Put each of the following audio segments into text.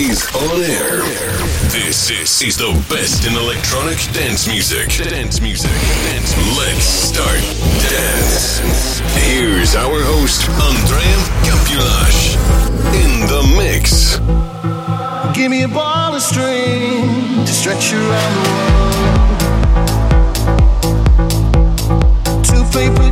is on air. This, this is the best in electronic dance music. Dance music. Dance. Let's start dance. Here's our host, Andre Capelache, in the mix. Give me a ball of string to stretch around the world. Two paper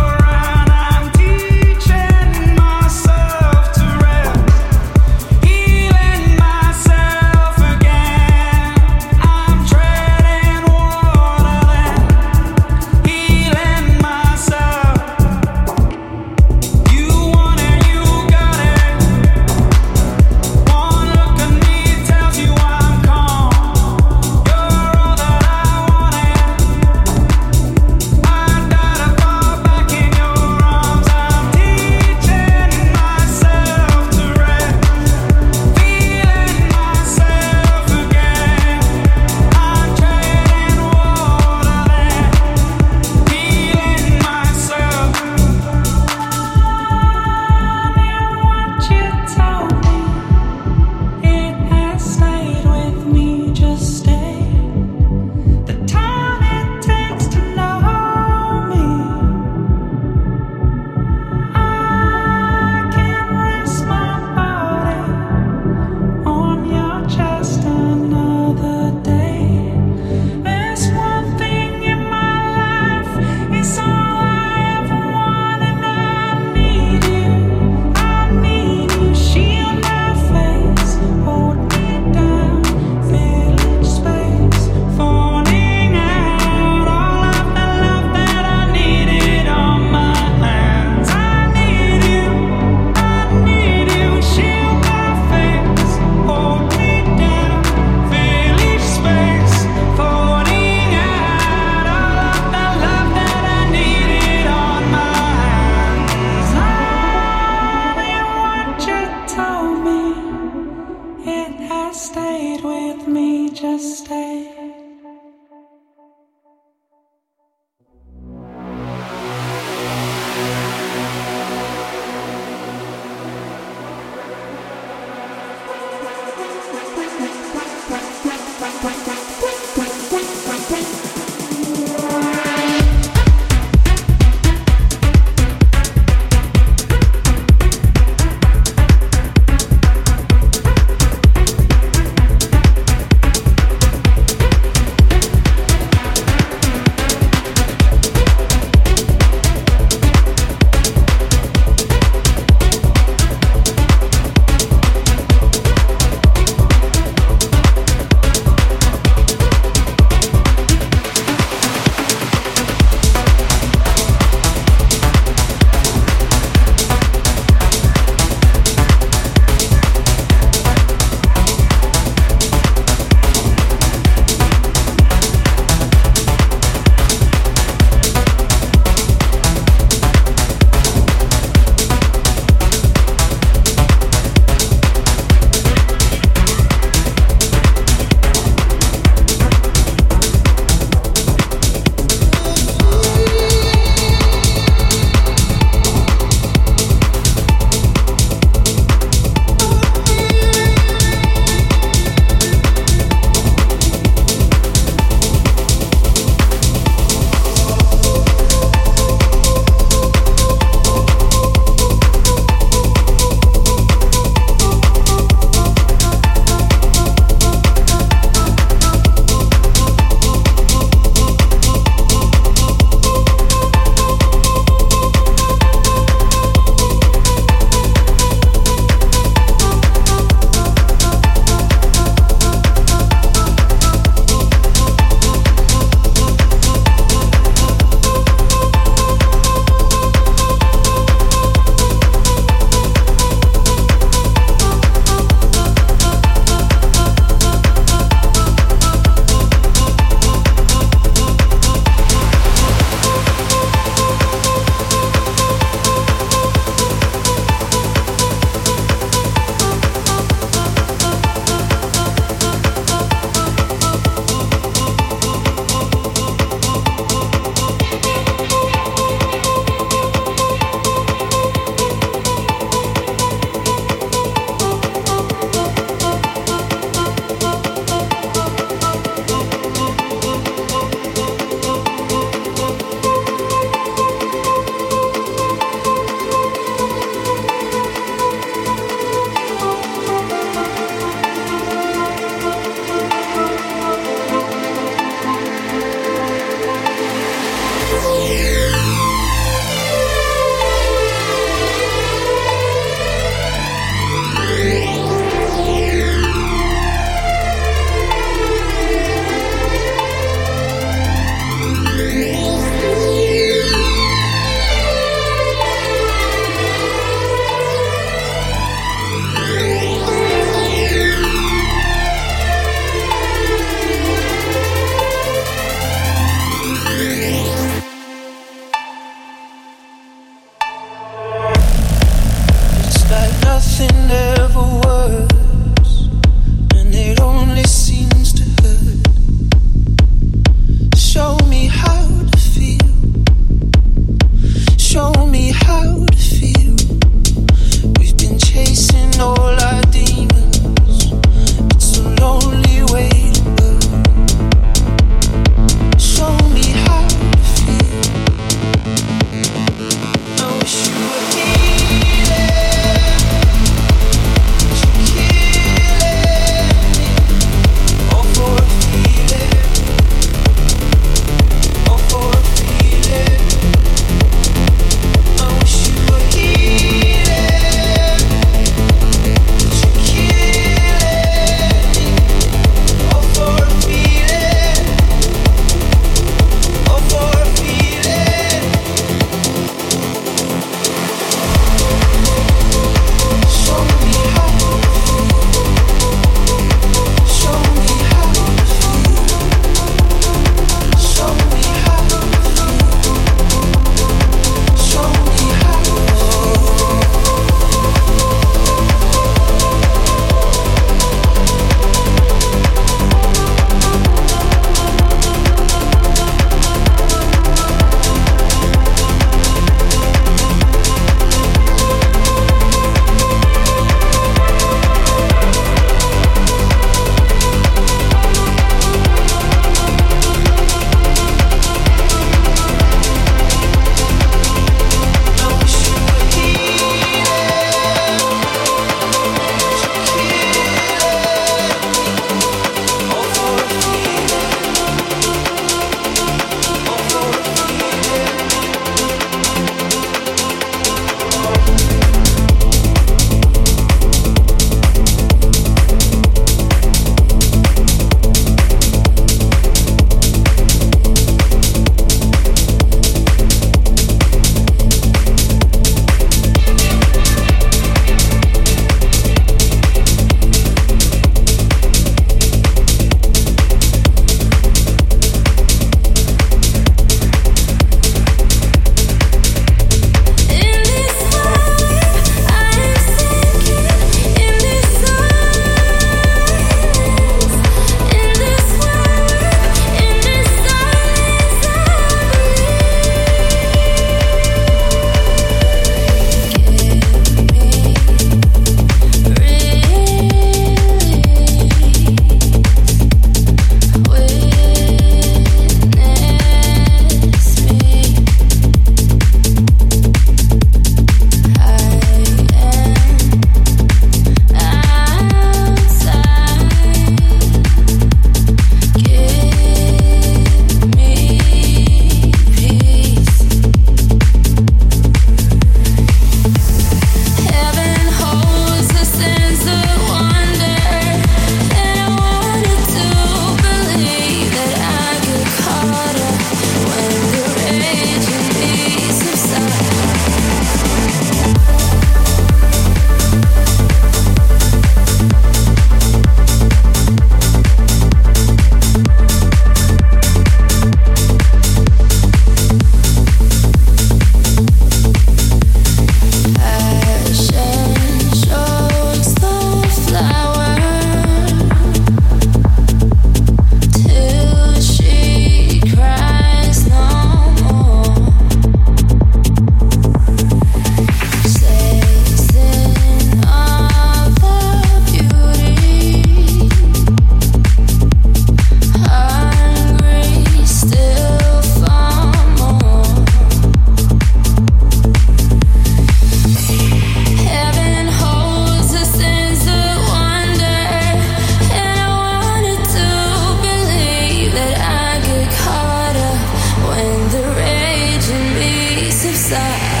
don't